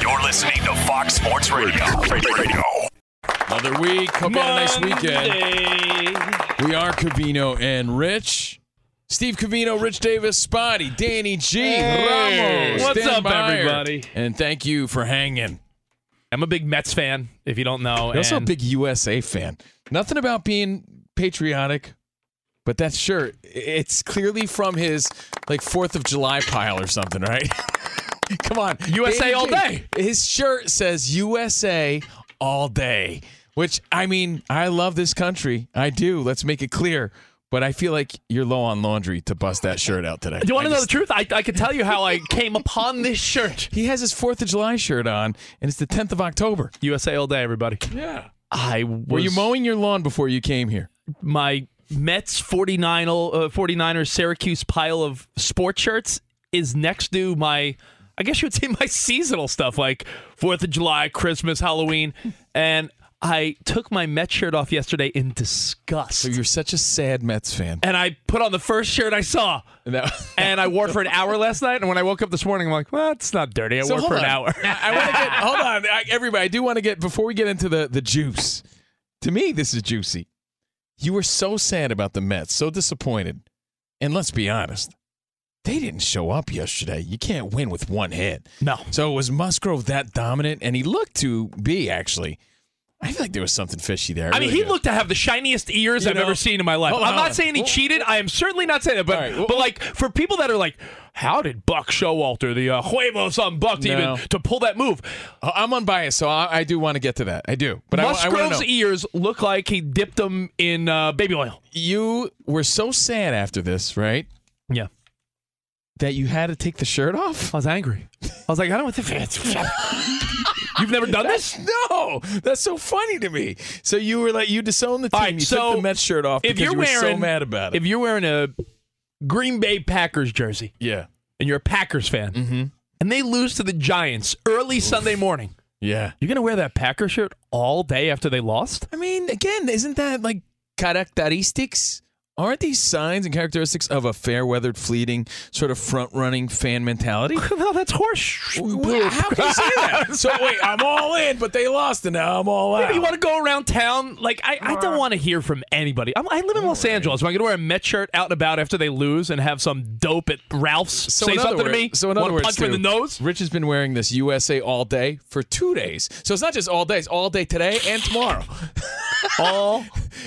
You're listening to Fox Sports Radio. Radio. Another week. Hope you had a nice weekend. We are Covino and Rich. Steve Covino, Rich Davis, Spotty, Danny G, Hey. Ramos. What's Dan up, Byer. everybody? And thank you for hanging. I'm a big Mets fan, if you don't know. You're also a big USA fan. Nothing about being patriotic, but that shirt, it's clearly from his like Fourth of July pile or something, right? Come on, USA Danny all day. His shirt says USA all day, which I mean, I love this country. I do. Let's make it clear. But I feel like you're low on laundry to bust that shirt out today. Do you want to know the truth? I, I can tell you how I came upon this shirt. He has his Fourth of July shirt on, and it's the 10th of October. USA all day, everybody. Yeah. I was, Were you mowing your lawn before you came here? my Mets 49 uh, 49ers Syracuse pile of sports shirts is next to my I guess you would say my seasonal stuff like 4th of July, Christmas, Halloween and I took my Mets shirt off yesterday in disgust. So you're such a sad Mets fan. and I put on the first shirt I saw. And And I wore it for an hour last night. And when I woke up this morning, I'm like, well, it's not dirty. I So wore it for an hour. I want to get hold on, I, everybody. I do want to get before we get into the the juice. To me, this is juicy. You were so sad about the Mets, so disappointed, and let's be honest, they didn't show up yesterday. You can't win with one hit. No. So was Musgrove that dominant? And he looked to be actually. I feel like there was something fishy there. I mean, really he do. looked to have the shiniest ears You I've know- ever seen in my life. I'm not saying he cheated. I am certainly not saying that. But right, well- but like for people that are like, how did Buck Showalter, the uh, huevos on Buck, to No. even to pull that move? I- I'm unbiased, so I, I do want to get to that. I do, but I, I Musgrove's ears look like he dipped them in uh, baby oil. you were so sad after this, right? Yeah, That you had to take the shirt off. I was angry. I was like, I don't want to. You've never done this? No, that's so funny to me. So you were like you disowned the team. Right, you so took the Mets shirt off if because you're you were wearing, so mad about it. if you're wearing a Green Bay Packers jersey yeah, and you're a Packers fan, Mm-hmm. and they lose to the Giants early Sunday morning, yeah. you're gonna wear that Packer shirt all day after they lost? I mean, again, isn't that like characteristics? Aren't these signs and characteristics of a fair weathered, fleeting, sort of front running fan mentality? no, that's horse. How can you say that? So wait, I'm all in, but they lost, and now I'm all out. Maybe you want to go around town. Like I, I don't want to hear from anybody. I'm, I live in Los Angeles. Am I going to wear a Met shirt out and about after they lose and have some dope at Ralph's So say something to me? So in other words, punch me in the nose. Rich has been wearing this USA all day for two days. So it's not just all day; it's all day today and tomorrow. all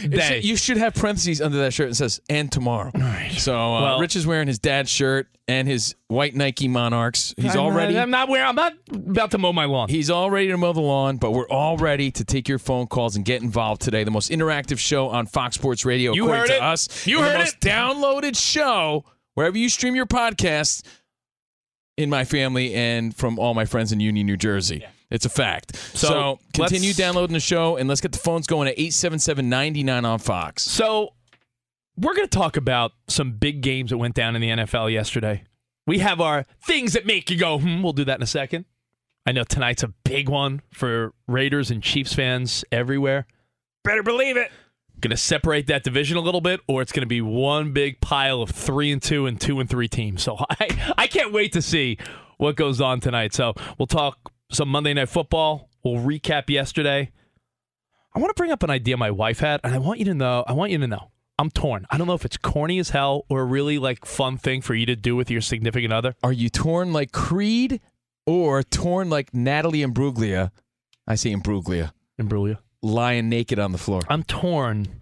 day. You should have parentheses under that shirt that says "and tomorrow." So uh, Well- Rich is wearing his dad's shirt and his white Nike Monarchs. He's I'm all not- I'm not wearing. I'm not about to mow my lawn. He's all ready to mow the lawn, but we're all ready to take your phone calls and get involved today. The most interactive show on Fox Sports Radio, You according heard to it. us. You heard the most it. downloaded show wherever you stream your podcasts in my family and from all my friends in Union, New Jersey. It's a fact. So, So, continue downloading the show and let's get the phones going at 877-99 on Fox. So, we're going to talk about some big games that went down in the NFL yesterday. We have our things that make you go, hmm, we'll do that in a second. I know tonight's a big one for Raiders and Chiefs fans everywhere. Better believe it. Going to separate that division a little bit, or it's going to be one big pile of three and two and two and three teams. So I, I can't wait to see what goes on tonight. So we'll talk some Monday Night Football. We'll recap yesterday. I want to bring up an idea my wife had, and I want you to know. I want you to know. I'm torn. I don't know if it's corny as hell or a really like fun thing for you to do with your significant other. Are you torn like Creed or torn like Natalie Imbruglia? I say Imbruglia. Imbruglia. Lying naked on the floor. I'm torn,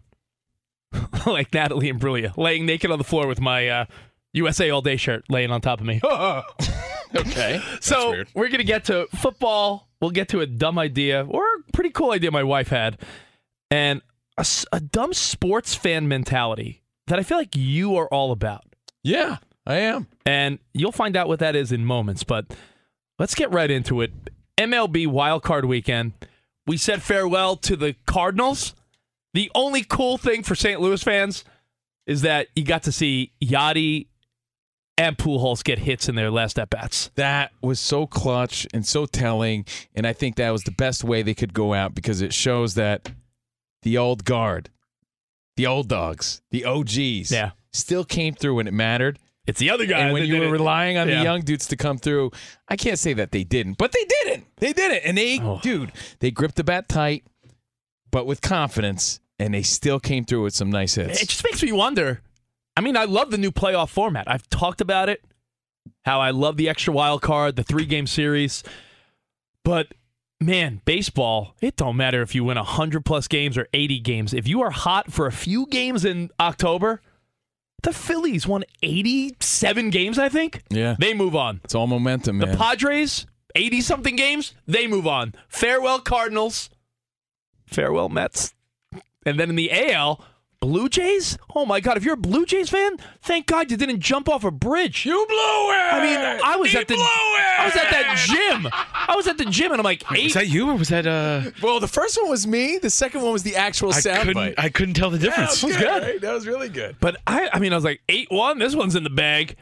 like Natalie Imbruglia, laying naked on the floor with my uh, USA All Day shirt laying on top of me. Okay. so we're gonna get to football. We'll get to a dumb idea or a pretty cool idea my wife had, and a, a dumb sports fan mentality that I feel like you are all about. Yeah, I am. And you'll find out what that is in moments. But let's get right into it. MLB wildcard weekend. We said farewell to the Cardinals. The only cool thing for St. Louis fans is that you got to see Yadi and Pujols get hits in their last at bats. That was so clutch and so telling, and I think that was the best way they could go out because it shows that the old guard, the old dogs, the OGs, Yeah. still came through when it mattered. It's the other guy. And when you were relying on Yeah. the young dudes to come through, I can't say that they didn't, but they didn't. They did it, and they, Oh. dude, they gripped the bat tight, but with confidence, and they still came through with some nice hits. It just makes me wonder. I mean, I love the new playoff format. I've talked about it, how I love the extra wild card, the three game series. But man, baseball, it don't matter if you win 100 plus games or 80 games. If you are hot for a few games in October, the Phillies won 87 games, I think. Yeah. They move on. It's all momentum, The. Padres, 80 something games, they move on. Farewell, Cardinals. Farewell, Mets. And then in the AL, Blue Jays? Oh my God, if you're a Blue Jays fan, thank God you didn't jump off a bridge. you blew it. I mean, I was He at the! I was at that gym. I was at the gym and I'm like, eight. Was that you or was that uh? Well, the first one was me. The second one was the actual I sound couldn't. bite. I couldn't tell the difference. Yeah, that was good. right? That was really good. But I, I mean, I was like eight one. This one's in the bag.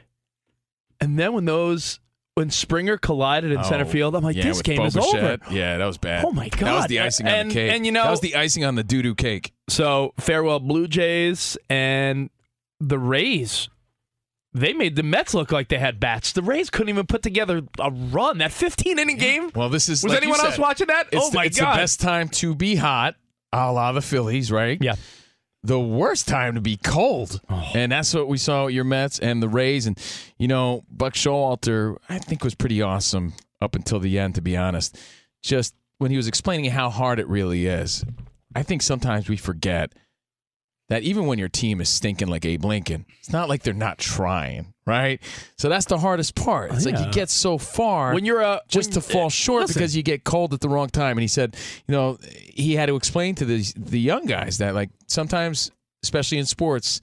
And then when those, when Springer collided in center Oh, field, I'm like, yeah, this game is over. Yeah, that was bad. Oh, my god, That was the icing on the cake. and, you know- that was the icing on the doo doo cake. So farewell, Blue Jays and the Rays. They made the Mets look like they had bats. The Rays couldn't even put together a run. That 15 inning game. Well, this is Was like anyone else watching that? It's oh the, my it's god! the best time to be hot, a la the Phillies, right? Yeah. The worst time to be cold, Oh. and that's what we saw with your Mets and the Rays. And you know, Buck Showalter, I think was pretty awesome up until the end. To be honest, just when he was explaining how hard it really is, I think sometimes we forget that even when your team is stinking like Abe Lincoln, it's not like they're not trying, right? So that's the hardest part. It's like you get so far when you're a just to fall short listen, because you get cold at the wrong time. And he said, you know, he had to explain to the the young guys that like sometimes, especially in sports,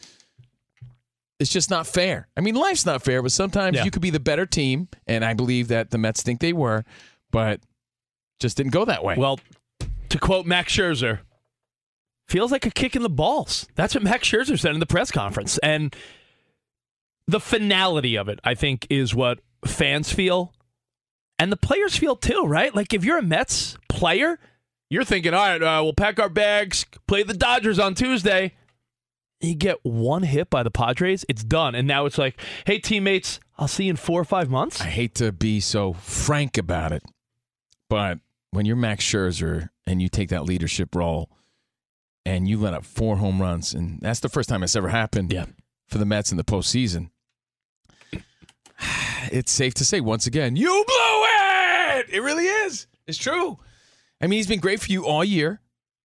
it's just not fair. I mean, life's not fair, but sometimes Yeah. you could be the better team, and I believe that the Mets think they were, but just didn't go that way. Well, to quote Max Scherzer, feels like a kick in the balls. That's what Max Scherzer said in the press conference. And the finality of it, I think, is what fans feel. And the players feel too, right? Like if you're a Mets player, you're thinking, all right, uh, we'll pack our bags, play the Dodgers on Tuesday. You get one hit by the Padres, it's done. And now it's like, hey, teammates, I'll see you in four or five months. I hate to be so frank about it, but when you're Max Scherzer and you take that leadership role and you let up four home runs, and that's the first time it's ever happened Yeah. for the Mets in the postseason, it's safe to say once again, you blew it. It really is. It's true. I mean, he's been great for you all year,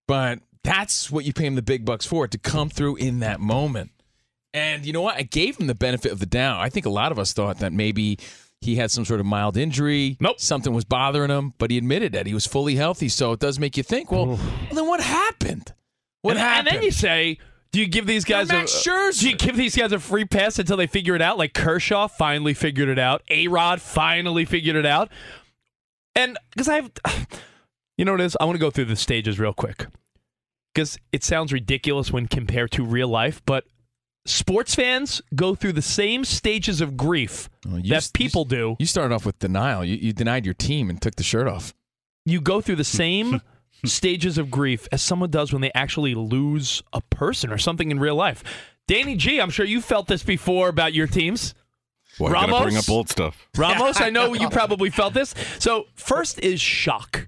but That's what you pay him the big bucks for to come through in that moment. And you know what? I gave him the benefit of the doubt. I think a lot of us thought that maybe he had some sort of mild injury. Nope. Something was bothering him, but he admitted that he was fully healthy. So it does make you think, well, well then what happened? What and, happened? And then you say, do you give these guys They're a Scherzer. do you give these guys a free pass until they figure it out? Like Kershaw finally figured it out. A Rod finally figured it out. And because I've, you know what it is? I want to go through the stages real quick because it sounds ridiculous when compared to real life, but sports fans go through the same stages of grief Well, you that s- people do. You started off with denial. You, you denied your team and took the shirt off. You go through the same stages of grief as someone does when they actually lose a person or something in real life. Danny G, I'm sure you felt this before about your teams. Boy, I gotta Ramos? bring up old stuff. Ramos, I know you probably felt this. So first is shock,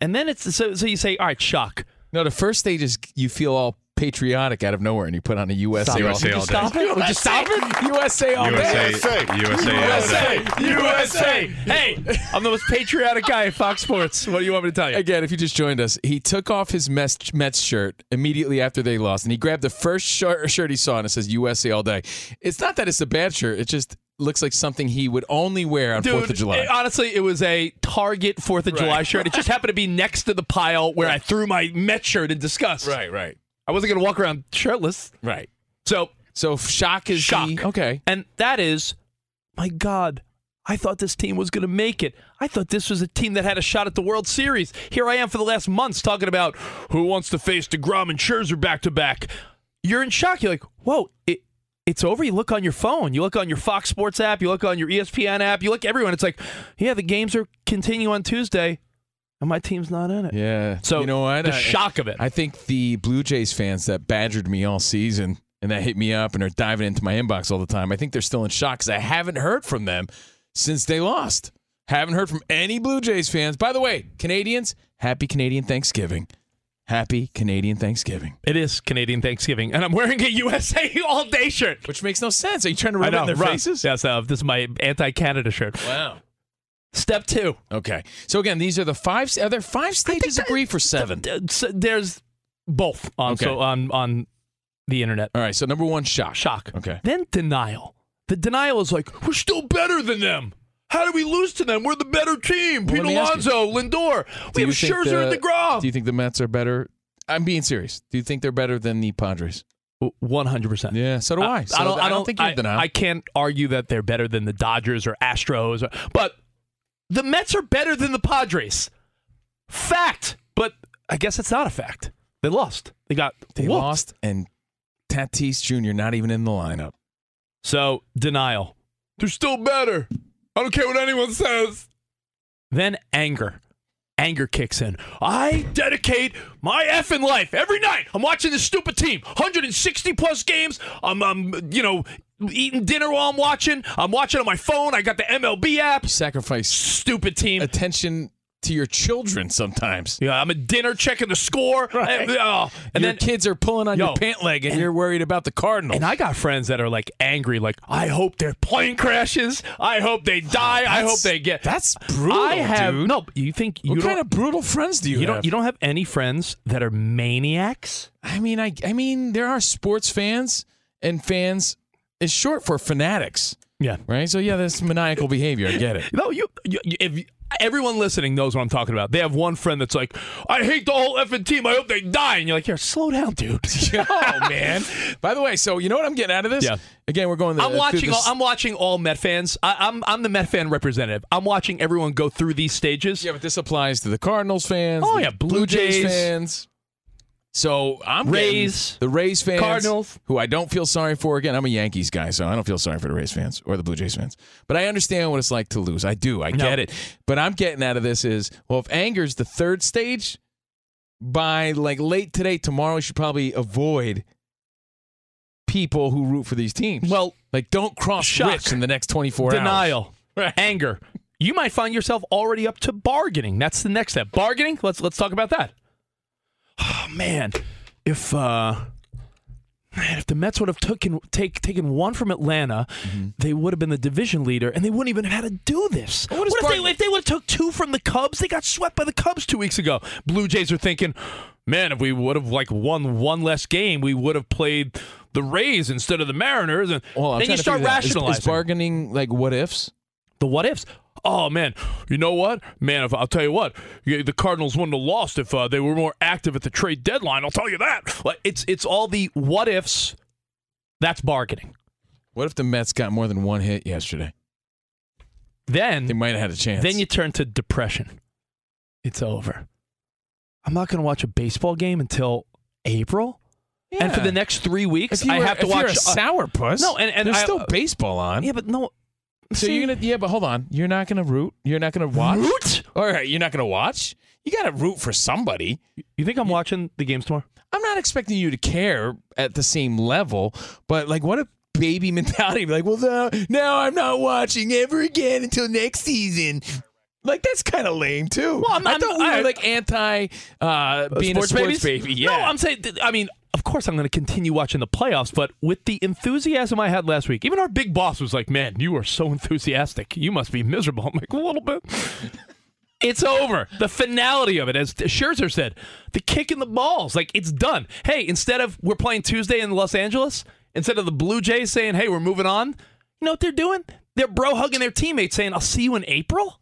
and then it's so so you say, all right, shock. No, the first stage is you feel all patriotic out of nowhere and you put on a USA. Stop. USA Would you all day. stop it? Would you stop it? USA all day. USA, USA, USA, USA. Hey, I'm the most patriotic guy at Fox Sports. What do you want me to tell you? Again, if you just joined us, he took off his Mets, Mets shirt immediately after they lost, and he grabbed the first shirt, shirt he saw, and it says USA all day. It's not that it's a bad shirt; it just looks like something he would only wear on Fourth of July. it- honestly, it was a Target Fourth of July shirt. It just happened to be next to the pile where I threw my Met shirt in disgust. right, right, I wasn't going to walk around shirtless. right. So, So shock is Shock. the- okay. and that is, my God, I thought this team was going to make it. I thought this was a team that had a shot at the World Series. Here I am for the last months talking about who wants to face DeGrom and Scherzer back to back. You're in shock. You're like, whoa, it, it's over. You look on your phone. You look on your Fox Sports app. You look on your ESPN app. You look everyone. It's like, yeah, the games are continue on Tuesday, and my team's not in it. Yeah. So you know what? the I- shock of it. I think the Blue Jays fans that badgered me all season and that hit me up and are diving into my inbox all the time, I think they're still in shock because I haven't heard from them since they lost. Haven't heard from any Blue Jays fans. By the way, Canadians, happy Canadian Thanksgiving. Happy Canadian Thanksgiving. it is Canadian Thanksgiving, and I'm wearing a USA All Day shirt. Which makes no sense. Are you trying to rub it know, in their right. faces? Yes, uh, this is my anti-Canada shirt. Wow. Step two. Okay. So again, these are the five. Are there five stages of grief or seven? There's both on Okay. so on on the internet. All right. So number one, shock. Shock. Okay. Then denial. The denial is like we're still better than them. How do we lose to them? We're the better team. Well, Pete let me ask you. Alonso, Lindor. Do We have Scherzer the- and DeGrom. Do you think the Mets are better? I'm being serious. Do you think they're better than the Padres? One hundred percent. Yeah, so do I. So I don't. I don't think you're denial. I can't argue that they're better than the Dodgers or Astros, or, but the Mets are better than the Padres. Fact. But I guess it's not a fact. They lost. They got they whooped. lost, and Tatis Jr. not even in the lineup. So denial. They're still better. I don't care what anyone says. Then anger. Anger kicks in. I dedicate my effing life every night. I'm watching this stupid team. 160 plus games. I'm, I'm, you know, eating dinner while I'm watching. I'm watching on my phone. I got the MLB app. You sacrifice Stupid team. attention to your children sometimes. Yeah, I'm at dinner checking the score. Right. And, oh, and your then kids are pulling on Yo, your pant leg, and, and- you're worried about the Cardinals. And I got friends that are like angry, like, I hope their plane crashes. I hope they die. I hope they get. that's brutal, I have dude. no. You think you what kind of brutal friends do you, you have? don't. You don't have any friends that are maniacs. I mean, I, I mean, there are sports fans, and fans is short for fanatics, Yeah. right? So yeah, that's maniacal behavior. I get it. No, you. you if everyone listening knows what I'm talking about, they have one friend that's like, I hate the whole effing team. I hope they die. And you're like, here, slow down, dude. oh man! By the way, so you know what I'm getting out of this? Yeah. Again, we're going. The, I'm watching. All, I'm watching all Met fans. I, I'm I'm the Met fan representative. I'm watching everyone go through these stages. Yeah, but this applies to the Cardinals fans. Oh, the yeah, Blue Blue Jays, Jays. fans. So I'm Rays, the Rays fans, Cardinals. who I don't feel sorry for. Again, I'm a Yankees guy, so I don't feel sorry for the Rays fans or the Blue Jays fans. But I understand what it's like to lose. I do. I No. get it. But I'm getting out of this is well, if anger's the third stage, by like late today, tomorrow, we should probably avoid people who root for these teams. Well, like don't cross Shock. In the next 24 hours. denial, Right. anger. You might find yourself already up to bargaining. That's the next step. Bargaining. Let's let's talk about that. Oh man, if uh, man, if the Mets would have taken take taken one from Atlanta, they would have been the division leader, and they wouldn't even have had to do this. What What, if, they, if they would have took two from the Cubs? They got swept by the Cubs two weeks ago. Blue Jays are thinking. man, if we would have like won one less game, we would have played the Rays instead of the Mariners. And Well, then you start out. Is- rationalizing. Is, bargaining like what ifs? the what ifs. Oh man, you know what, man? If I'll tell you what, the Cardinals wouldn't have lost if uh, they were more active at the trade deadline. I'll tell you that. Like it's it's all the what ifs. That's bargaining. What if the Mets got more than one hit yesterday? Then They might have had a chance. Then you turn to depression. It's over. I'm not going to watch a baseball game until April. And for the next three weeks, you I have to if you're watch a sourpuss. No, and, and there's I- still baseball on. Yeah, but no. So you're gonna yeah, but hold on. You're not gonna root. You're not gonna watch. Root? All right, you're not gonna watch. You gotta root for somebody. You think I'm watching the games tomorrow? I'm not expecting you to care at the same level, but like, what a baby mentality! Be like, well, no, now I'm not watching ever again until next season. Like that's kind of lame too. Well, I'm- I I'm- thought we I- were like anti uh, being sports a sports babies? baby. Yeah, No, I'm saying. I mean, of course, I'm going to continue watching the playoffs, but with the enthusiasm I had last week, even our big boss was like, "Man, you are so enthusiastic. You must be miserable." I'm like, "A little bit." It's over. The finality of it, as Scherzer said, the kick in the balls, like it's done. Hey, instead of we're playing Tuesday in Los Angeles, instead of the Blue Jays saying, "Hey, we're moving on," you know what they're doing? They're bro hugging their teammates, saying, "I'll see you in April."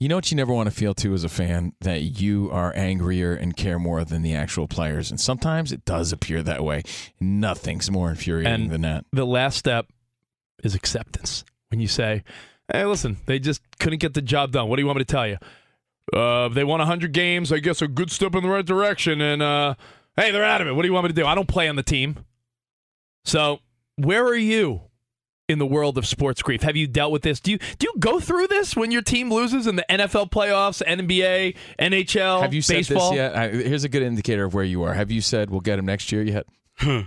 You know what you never want to feel too as a fan that you are angrier and care more than the actual players, and sometimes it does appear that way. Nothing's more infuriating And than that. the last step is acceptance. When you say, "Hey, listen, they just couldn't get the job done. What do you want me to tell you? Uh, they won 100 games. I guess a good step in the right direction. And uh, hey, they're out of it. What do you want me to do? I don't play on the team. So, where are you in the world of sports grief? Have you dealt with this? Do you do you go through this when your team loses in the NFL playoffs, NBA, NHL, Have you said baseball? this yet? I, here's a good indicator of where you are. Have you said we'll get him next year yet?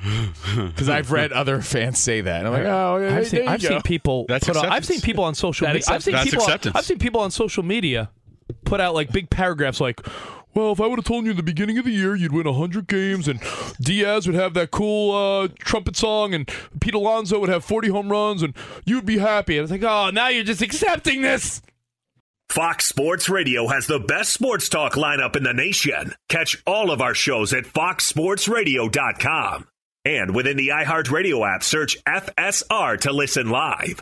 Because I've read other fans say that. And I'm like, oh, yeah, I've seen, I've seen people That's put on, I've seen people on social media. I've seen That's people. acceptance. I've seen people on social media put out like big paragraphs like. Well, if I would have told you in the beginning of the year you'd win 100 games and Diaz would have that cool uh, trumpet song and Pete Alonso would have 40 home runs and you'd be happy. And it's like, oh, now you're just accepting this. Fox Sports Radio has the best sports talk lineup in the nation. Catch all of our shows at foxsportsradio.com. And within the iHeartRadio app, search FSR to listen live.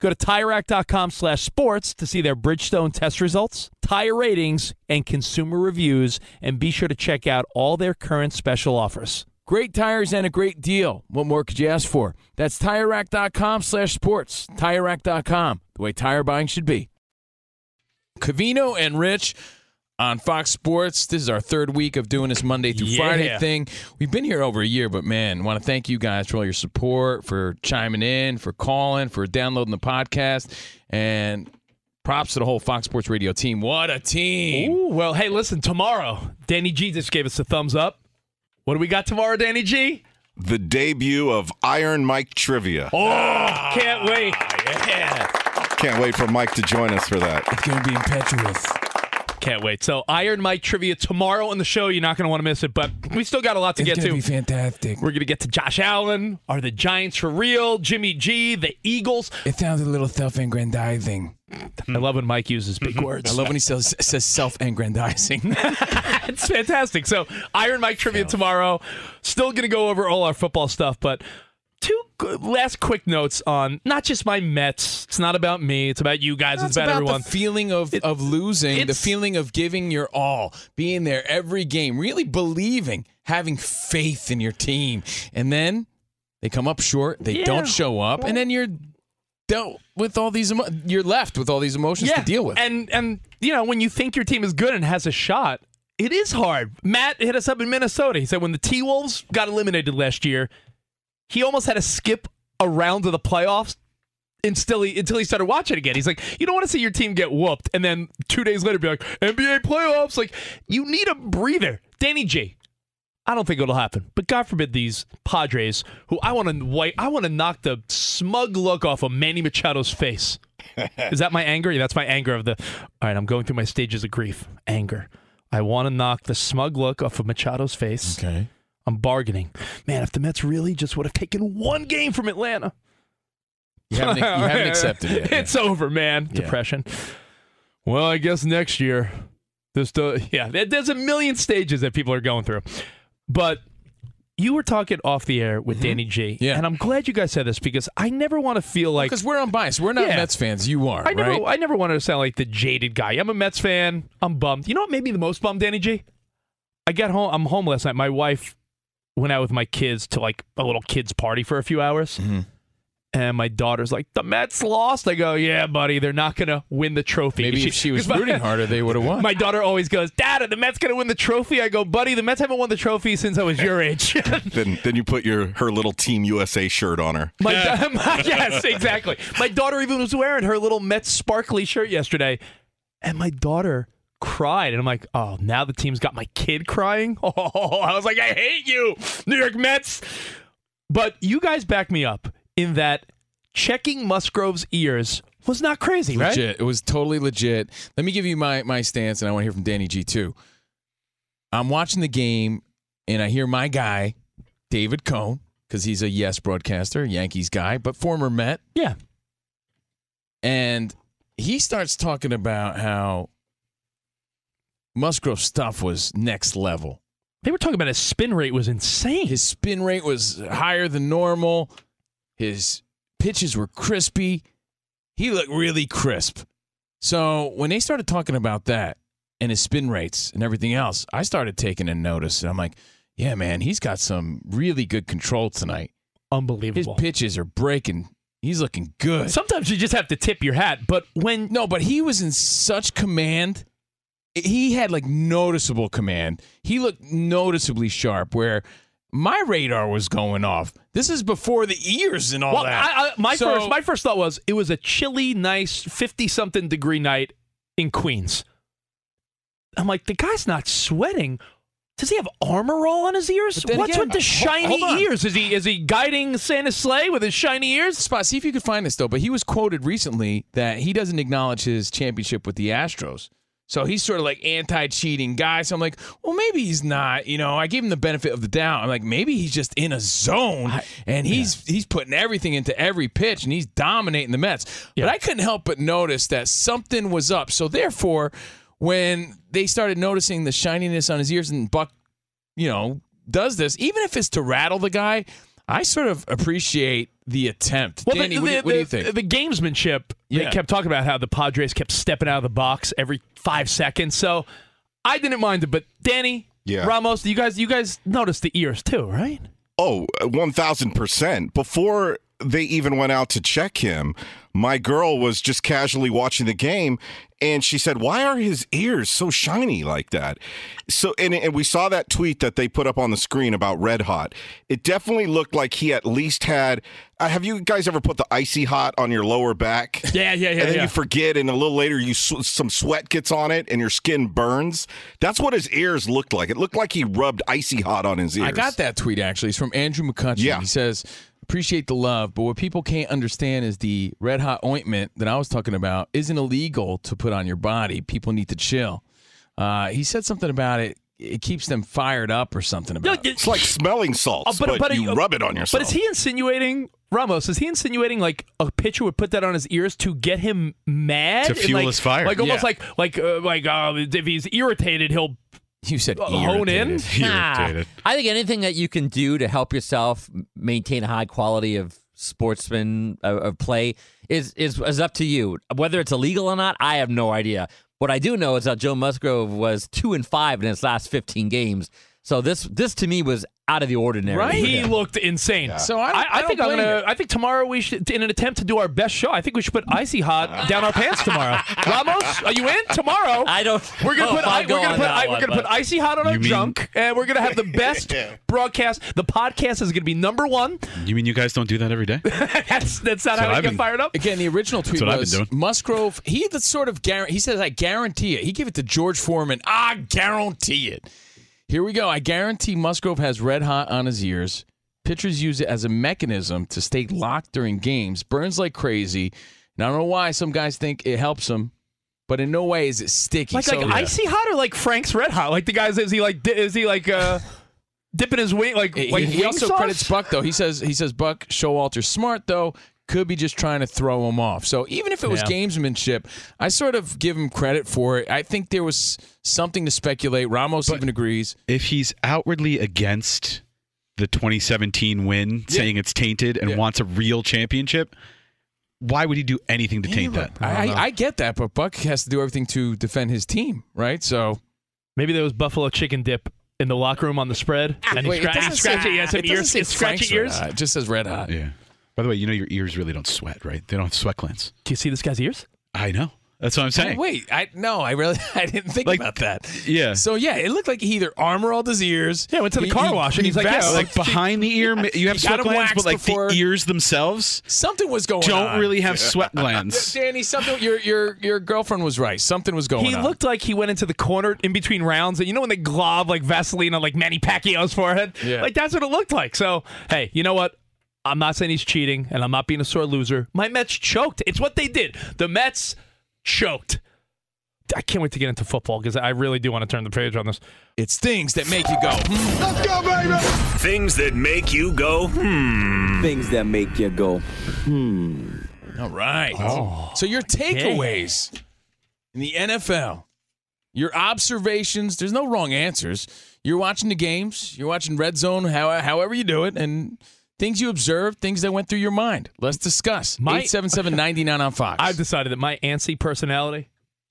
Go to TireRack.com slash sports to see their Bridgestone test results, tire ratings, and consumer reviews, and be sure to check out all their current special offers. Great tires and a great deal. What more could you ask for? That's TireRack.com slash sports. TireRack.com, the way tire buying should be. Covino and Rich on Fox Sports. This is our third week of doing this Monday through Yeah. Friday thing. We've been here over a year, but man, want to thank you guys for all your support, for chiming in, for calling, for downloading the podcast, and props to the whole Fox Sports Radio team. What a team! Ooh, well, hey, listen, tomorrow, Danny G just gave us a thumbs up. What do we got tomorrow, Danny G? The debut of Iron Mike Trivia. Oh, can't wait. Yeah. Can't wait for Mike to join us for that. It's going to be impetuous. Can't wait. So, Iron Mike trivia tomorrow on the show. You're not going to want to miss it, but we still got a lot to get to. Be fantastic. We're going to get to Josh Allen. Are the Giants for real? Jimmy G, the Eagles. It sounds a little self-aggrandizing. I love when Mike uses big mm-hmm. words. I love when he says, says self-aggrandizing. it's fantastic. So, Iron Mike trivia tomorrow. Still going to go over all our football stuff, but two last quick notes on not just my Mets. It's not about me. It's about you guys. It's it's about, about everyone. the feeling of, of losing, the feeling of giving your all, being there every game, really believing, having faith in your team. And then they come up short, they Yeah. don't show up, and then you're dealt with all these emo- you're left with all these emotions to deal with. And and you know when you think your team is good and has a shot, it is hard. Matt hit us up in Minnesota. He said when the T Wolves got eliminated last year, he almost had to skip a round of the playoffs until he until he started watching again. He's like, you don't want to see your team get whooped, and then two days later be like NBA playoffs. Like you need a breather. Danny G. I don't think it'll happen, but God forbid these Padres, who I want to wipe, I want to knock the smug look off of Manny Machado's face. Is that my anger? Yeah, that's my anger of the. All right, I'm going through my stages of grief. Anger. I want to knock the smug look off of Machado's face. Okay. I'm bargaining. Man, if the Mets really just would have taken one game from Atlanta. You haven't, you haven't accepted it. It's over, man. Yeah. Depression. Well, I guess next year. This, do- yeah, there's a million stages that people are going through. But you were talking off the air with mm-hmm. Danny G. Yeah. And I'm glad you guys said this because I never want to feel like Because we're unbiased. We're not Yeah. Mets fans. You are, I never, right? I never wanted to sound like the jaded guy. I'm a Mets fan. I'm bummed. You know what made me the most bummed, Danny G? I got home. I'm home last night. My wife went out with my kids to like a little kids party for a few hours, Mm-hmm. and my daughter's like, "The Mets lost." I go, "Yeah, buddy, they're not gonna win the trophy." Maybe if she was my- rooting harder, they would have won. My daughter always goes, "Dad, are the Mets gonna win the trophy?" I go, "Buddy, the Mets haven't won the trophy since I was your age." then then you put your her little Team USA shirt on her. My, my yes, exactly. My daughter even was wearing her little Mets sparkly shirt yesterday, and my daughter cried, and I'm like, oh, now the team's got my kid crying. Oh, I was like, I hate you, New York Mets. But you guys back me up in that checking Musgrove's ears was not crazy, right? It was totally legit. Let me give you my my stance, and I want to hear from Danny G too. I'm watching the game, and I hear my guy, David Cone, because he's a Yes broadcaster, Yankees guy, but former Met, Yeah. and he starts talking about how Musgrove stuff was next level. They were talking about his spin rate was insane. His spin rate was higher than normal. His pitches were crispy. He looked really crisp. So when they started talking about that and his spin rates and everything else, I started taking a notice. And I'm like, yeah, man, he's got some really good control tonight. Unbelievable. His pitches are breaking. He's looking good. Sometimes you just have to tip your hat, but when No, but he was in such command he had like noticeable command. He looked noticeably sharp. Where my radar was going off. This is before the ears and all well, that. I, I, my So- first my first thought was it was a chilly, nice fifty something degree night in Queens. I'm like, the guy's not sweating. Does he have armor all on his ears? What's again, with the shiny ears? Is he is he guiding Santa's sleigh with his shiny ears? Spot, see if you could find this though. But he was quoted recently that he doesn't acknowledge his championship with the Astros. So he's sort of like anti-cheating guy. So I'm like, well, maybe he's not. You know, I gave him the benefit of the doubt. I'm like, maybe he's just in a zone and he's he's putting everything into every pitch and he's dominating the Mets. But I couldn't help but notice that something was up. So therefore, when they started noticing the shininess on his ears and Buck, you know, does this, even if it's to rattle the guy, I sort of appreciate the attempt. Well, Danny, the, what, do you, the- what do you think? The gamesmanship. They kept talking about how the Padres kept stepping out of the box every five seconds. So I didn't mind it. But Danny, Yeah. Ramos, you guys, you guys noticed the ears too, right? Oh, 1000%. Before they even went out to check him, my girl was just casually watching the game and she said, Why are his ears so shiny like that? So, and, and we saw that tweet that they put up on the screen about Red Hot. It definitely looked like he at least had. Uh, have you guys ever put the icy hot on your lower back? Yeah, yeah, yeah. and then yeah. you forget, and a little later, you sw- some sweat gets on it, and your skin burns. That's what his ears looked like. It looked like he rubbed icy hot on his ears. I got that tweet actually. It's from Andrew McCutchen. Yeah. He says, appreciate the love, but what people can't understand is the red hot ointment that I was talking about isn't illegal to put on your body. People need to chill. Uh, he said something about it. It keeps them fired up or something about it. It's like smelling salts, Oh, but, you uh, rub it on yourself. But is he insinuating Ramos? Is he insinuating like a pitcher would put that on his ears to get him mad, To fuel like, his fire. Like almost Yeah. like like uh, like uh, if he's irritated, he'll You said hone in. Nah. I think anything that you can do to help yourself maintain a high quality of sportsman uh, of play is, is is up to you. Whether it's illegal or not, I have no idea. What I do know is that Joe Musgrove was two and five in his last fifteen games. So this this to me was out of the ordinary. Right? He him. looked insane. So I- I, I don't think I'm gonna. you. I think tomorrow we should, in an attempt to do our best show, I think we should put icy hot down our pants tomorrow. Ramos, are you in tomorrow? I don't. We're gonna put I'll go we're gonna put that I, we're gonna put icy hot on our mean- junk, and we're gonna have the best broadcast. The podcast is gonna be number one. You mean you guys don't do that every day? that's that's not So how we I've get been- fired up. Again, the original tweet That's what I've was been doing. Musgrove. He the sort of guarantee. He says, "I guarantee it." He gave it to George Foreman. I guarantee it. Here we go. I guarantee Musgrove has red hot on his ears. Pitchers use it as a mechanism to stay locked during games. Burns like crazy. And I don't know why some guys think it helps them, but in no way is it sticky. Like So- like icy hot or like Frank's red hot? Like the guys is he like is he like uh dipping his wing like He, like he wing also sauce? credits Buck though. He says he says Buck Showalter's smart though. Could be just trying to throw him off. So even if it was Yeah. gamesmanship, I sort of give him credit for it. I think there was something to speculate. Ramos even agrees. if he's outwardly against the 2017 win, Yeah. saying it's tainted and Yeah. wants a real championship, why would he do anything to taint that? I, I, I get that, but Buck has to do everything to defend his team, right? So Maybe there was buffalo chicken dip in the locker room on the spread, ah, and Wait, he, it scra- he doesn't scratched say- it. He has some it ears, say it's scratchy ears. It just says red hot. Yeah. By the way, you know your ears really don't sweat, right? They don't have sweat glands. Do you see this guy's ears? I know. That's what I'm saying. Oh, wait, I no, I really I didn't think Like, about that. Yeah. So yeah, it looked like he either armor all his ears. Yeah, went to the he- car he- wash and he's like, yeah, like behind the ear, you have sweat glands, but like before- the ears themselves something was going on. don't on. really have sweat glands. Danny, something your your your girlfriend was right. Something was going on. He on. looked like he went into the corner in between rounds, and you know when they glob like Vaseline on like Manny Pacquiao's forehead, Yeah. like that's what it looked like. So hey, you know what? I'm not saying he's cheating, and I'm not being a sore loser. My Mets choked. It's what they did. The Mets choked. I can't wait to get into football because I really do want to turn the page on this. It's things that make you go. "Hmm." Let's go, baby! Things that make you go, hmm. Things that make you go, Hmm. All right. So your takeaways in the NFL, your observations. There's no wrong answers. You're watching the games. You're watching Red Zone. How, however you do it, and things you observed, things that went through your mind. Let's discuss. My- Eight seven seven ninety nine on Fox. I've decided that my antsy personality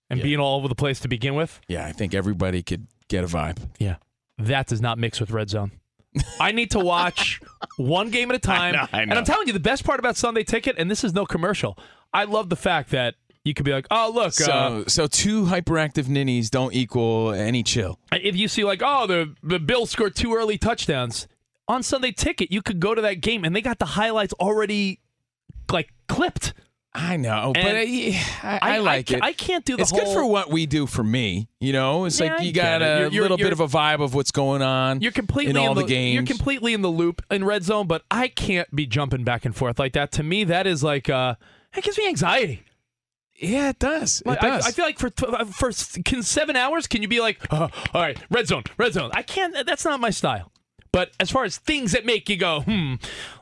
and being all over the place to begin with, yeah, I think everybody could get a vibe. yeah, that does not mix with Red Zone. I need to watch one game at a time. know, I And. I'm telling you, the best part about Sunday Ticket, and this is no commercial, I love the fact that you could be like, oh look, So, uh, so two hyperactive ninnies don't equal any chill. if you see like, oh the the Bills scored two early touchdowns on Sunday Ticket, you could go to that game and they got the highlights already like clipped. I know, but And I, I, I- I like ca- it. I can't do the It's good for what we do for me. You know, it's Yeah, like you got a You're- you're- little bit you're- of a vibe of what's going on. You're completely in all the, the games. You're completely in the loop in red zone, but I can't be jumping back and forth like that. To me, that is like uh, it gives me anxiety. Yeah, it does. It I, does. I feel like for uh, for can seven hours, can you be like, uh, all right, red zone, red zone? I can't. That's not my style. But as far as things that make you go, hmm,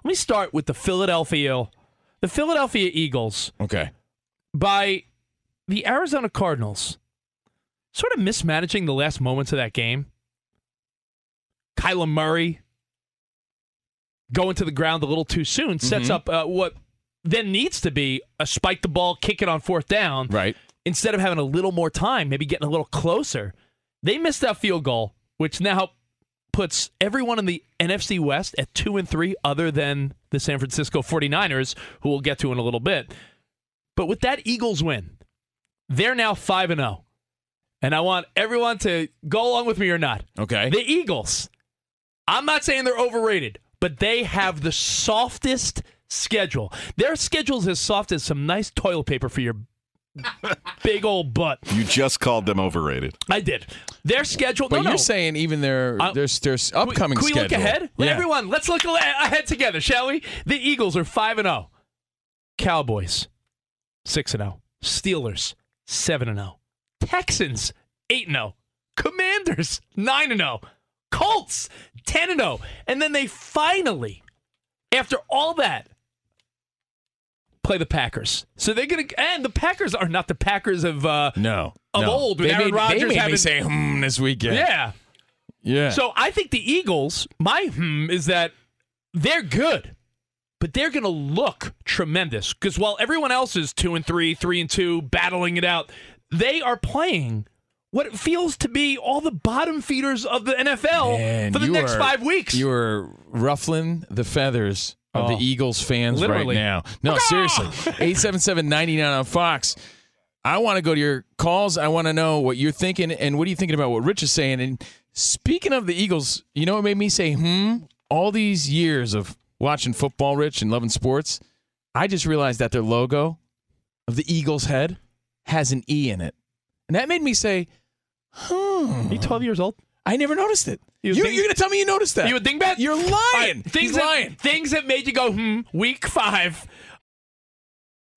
let me start with the Philadelphia, the Philadelphia Eagles okay. by the Arizona Cardinals, sort of mismanaging the last moments of that game. Kyler Murray going to the ground a little too soon sets Mhm. up uh, what then needs to be a spike the ball, kick it on fourth down. Right. Instead of having a little more time, maybe getting a little closer. They missed that field goal, which now puts everyone in the NFC West at 2 and 3 other than the San Francisco 49ers, who we'll get to in a little bit. But with that Eagles win, they're now 5 and 0. And I want everyone to go along with me or not. Okay. The Eagles, I'm not saying they're overrated, but they have the softest schedule. Their schedule is as soft as some nice toilet paper for your big old butt. You just called them overrated. I did. Their schedule. But no, you're no. saying even their Uh, there's there's upcoming Can we look ahead? Yeah. Everyone, let's look ahead together, shall we? The Eagles are 5 and 0. Cowboys 6 and 0. Steelers 7 and 0. Texans 8 and 0. Commanders 9 and 0. Colts 10 and 0. And then they finally after all that play the Packers. So they're going to and the Packers are not the Packers of uh No. of no. old with They Aaron Rodgers having me say hmm this weekend. Yeah. Yeah. So I think the Eagles, my hmm is that they're good, but they're going to look tremendous because while everyone else is two and three, three and two, battling it out, they are playing what it feels to be all the bottom feeders of the NFL Man, for the next are- five weeks. You are ruffling the feathers of Oh. the Eagles fans Literally. right now. No, seriously. 877-99 on Fox. I want to go to your calls. I want to know what you're thinking and what are you thinking about what Rich is saying. And speaking of the Eagles, you know what made me say hmm? All these years of watching football, Rich, and loving sports, I just realized that their logo of the Eagles head has an E in it. And that made me say, hmm. Are you 12 years old? I never noticed it. You, you, you're going to tell me you noticed that. You a dingbat? You're lying. Things He's that, lying. Things that made you go, hmm, week five.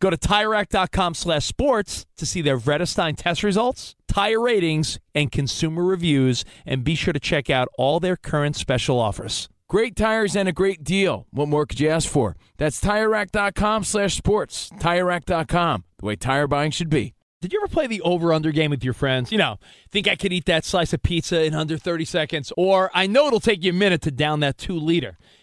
Go to TireRack.com slash sports to see their Vredestein test results, tire ratings, and consumer reviews, and be sure to check out all their current special offers. Great tires and a great deal. What more could you ask for? That's TireRack.com slash sports. TireRack.com, the way tire buying should be. Did you ever play the over under game with your friends? You know, think I could eat that slice of pizza in under 30 seconds? Or I know it'll take you a minute to down that two liter.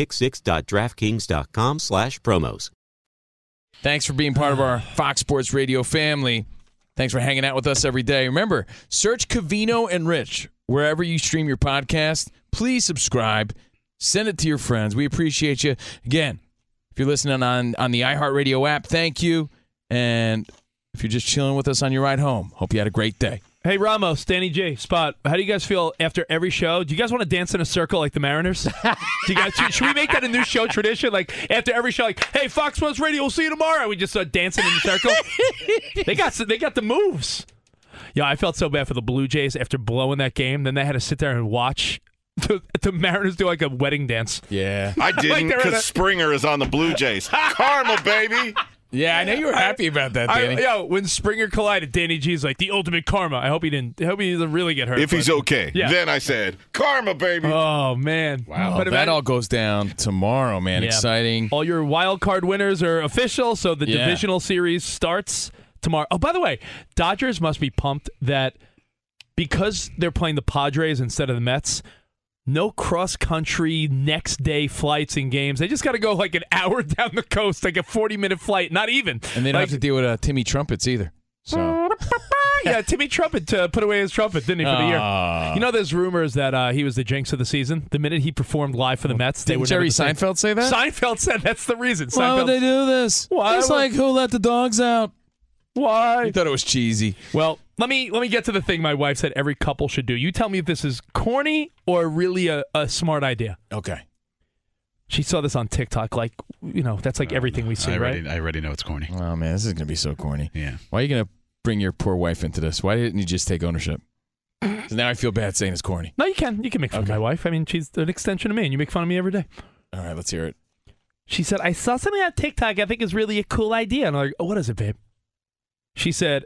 pick6.draftkings.com slash promos. Thanks for being part of our Fox Sports Radio family. Thanks for hanging out with us every day. Remember, search Covino and Rich wherever you stream your podcast. Please subscribe. Send it to your friends. We appreciate you. Again, if you're listening on, on the iHeartRadio app, thank you. And if you're just chilling with us on your ride home, hope you had a great day. Hey Ramos, Danny J, Spot. How do you guys feel after every show? Do you guys want to dance in a circle like the Mariners? do you guys? Should we make that a new show tradition? Like after every show, like, hey, Fox Sports Radio, we'll see you tomorrow. We just start dancing in the circle. they got they got the moves. Yeah, I felt so bad for the Blue Jays after blowing that game. Then they had to sit there and watch the, the Mariners do like a wedding dance. Yeah, I didn't they're in because a- Springer is on the Blue Jays. Karma, baby. Yeah, I know you were happy about that, I, Danny. yo, when Springer collided, Danny G's like the ultimate karma. I hope he didn't. I hope he doesn't really get hurt. If he's okay, Yeah. then I said Karma, baby. Oh man! Wow, But that imagine- all goes down tomorrow, man. Yeah. Exciting. All your wild card winners are official, so the Yeah. divisional series starts tomorrow. Oh, by the way, Dodgers must be pumped that because they're playing the Padres instead of the Mets. No cross country next day flights and games. They just got to go like an hour down the coast, like a forty minute flight. Not even. And they don't Like- have to deal with uh, Timmy Trumpets either. So yeah, Timmy Trumpet uh, put away his trumpet, didn't he, for the Aw. year? You know, there's rumors that uh, he was the jinx of the season. The minute he performed live for the Mets, they were Jerry the. Seinfeld say that? Seinfeld said that's the reason. Why would they do this? Why It's like who let the dogs out? Why? You thought it was cheesy. Well, let me let me get to the thing my wife said every couple should do. You tell me if this is corny or really a, a smart idea. Okay. She saw this on TikTok. Like, you know, that's like uh, everything we see, I right? already, I already know it's corny. Oh man, this is gonna be so corny. Yeah. Why are you gonna bring your poor wife into this? Why didn't you just take ownership? 'Cause now I feel bad saying it's corny. No, you can. You can make fun of my wife. I mean, she's an extension of me, and you make fun of me every day. All right, let's hear it. She said, I saw something on TikTok I think is really a cool idea. And I'm like, oh, what is it, babe? She said,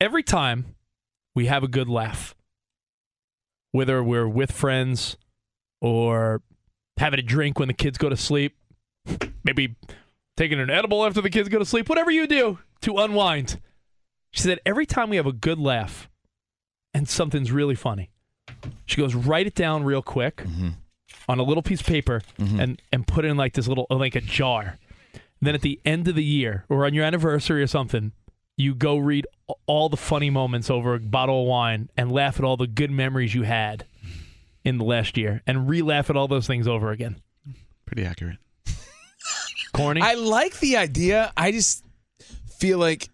every time we have a good laugh, whether we're with friends or having a drink when the kids go to sleep, maybe taking an edible after the kids go to sleep, whatever you do to unwind. She said, every time we have a good laugh and something's really funny, she goes, write it down real quick mm-hmm. on a little piece of paper mm-hmm. and, and put it in like this little, like a jar. then at the end of the year or on your anniversary or something, you go read all the funny moments over a bottle of wine and laugh at all the good memories you had in the last year and re-laugh at all those things over again. Pretty accurate. Corny. I like the idea. I just feel like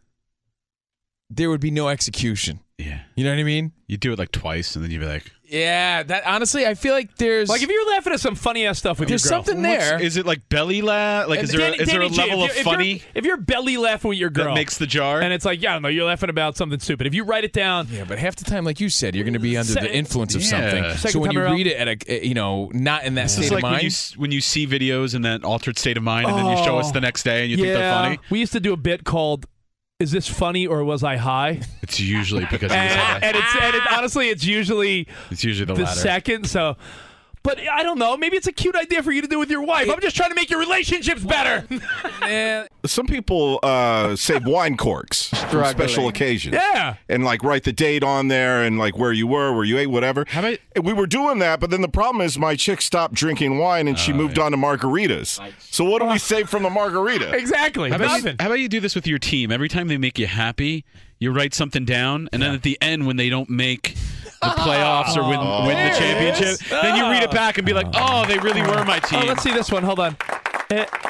there would be no execution. Yeah. You know what I mean? You do it like twice, and then you'd be like, Yeah, that honestly, I feel like there's Like if you're laughing at some funny ass stuff with There's your girl, something there. Is it like belly laugh? Like, is there, Danny- is there a Danny level if of you're- if you're- funny If you're belly laughing with your girl, that makes the jar? and it's like, yeah, I don't know, you're laughing about something stupid. If you write it down, Yeah, but half the time, like you said, you're going to be under Se- the influence of Yeah. something. Second so when you around- read it at a, eh, you know, not in that This state is like of when you when you see videos in that altered state of mind, and then you show us Oh. the next day, and you think they're funny. we used to do a bit called "Is this funny or was I high?" It's usually because and, and it's and it, honestly, it's usually It's usually the, the latter. second. So, but I don't know. Maybe it's a cute idea for you to do with your wife. I'm just trying to make your relationships better. Some people uh, save wine corks for special occasions. Yeah. And like write the date on there and like where you were, where you ate, whatever. How about we were doing that, but then the problem is my chick stopped drinking wine and Oh, she moved on to margaritas. So what do we save from the margarita? exactly. How about, you, how about you do this with your team? Every time they make you happy, you write something down, and then at the end, when they don't make the playoffs or win, win the oh. championship, then you read it back and be like, oh, oh they really were my Oh, team. let's see this one. Hold on.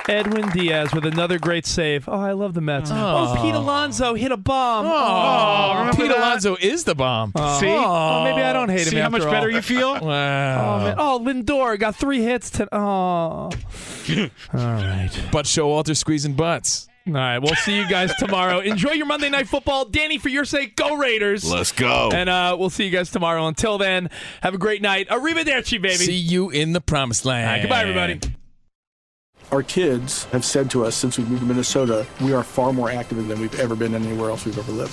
Edwin Diaz with another great save. Oh, I love the Mets. Oh, oh Pete Alonso hit a bomb. Oh, remember Pete that? Alonso is the bomb. See? Oh, maybe I don't hate him. See how much after better you feel? Oh, Wow. man. oh, Lindor got three hits. To- oh. All right. But Showalter squeezing butts. All right. We'll see you guys tomorrow. Enjoy your Monday Night Football. Danny, for your sake, go Raiders. Let's go. And uh, we'll see you guys tomorrow. Until then, have a great night. Arrivederci, baby. See you in the promised land. All right, goodbye, everybody. Our kids have said to us since we moved to Minnesota, we are far more active than we've ever been anywhere else we've ever lived.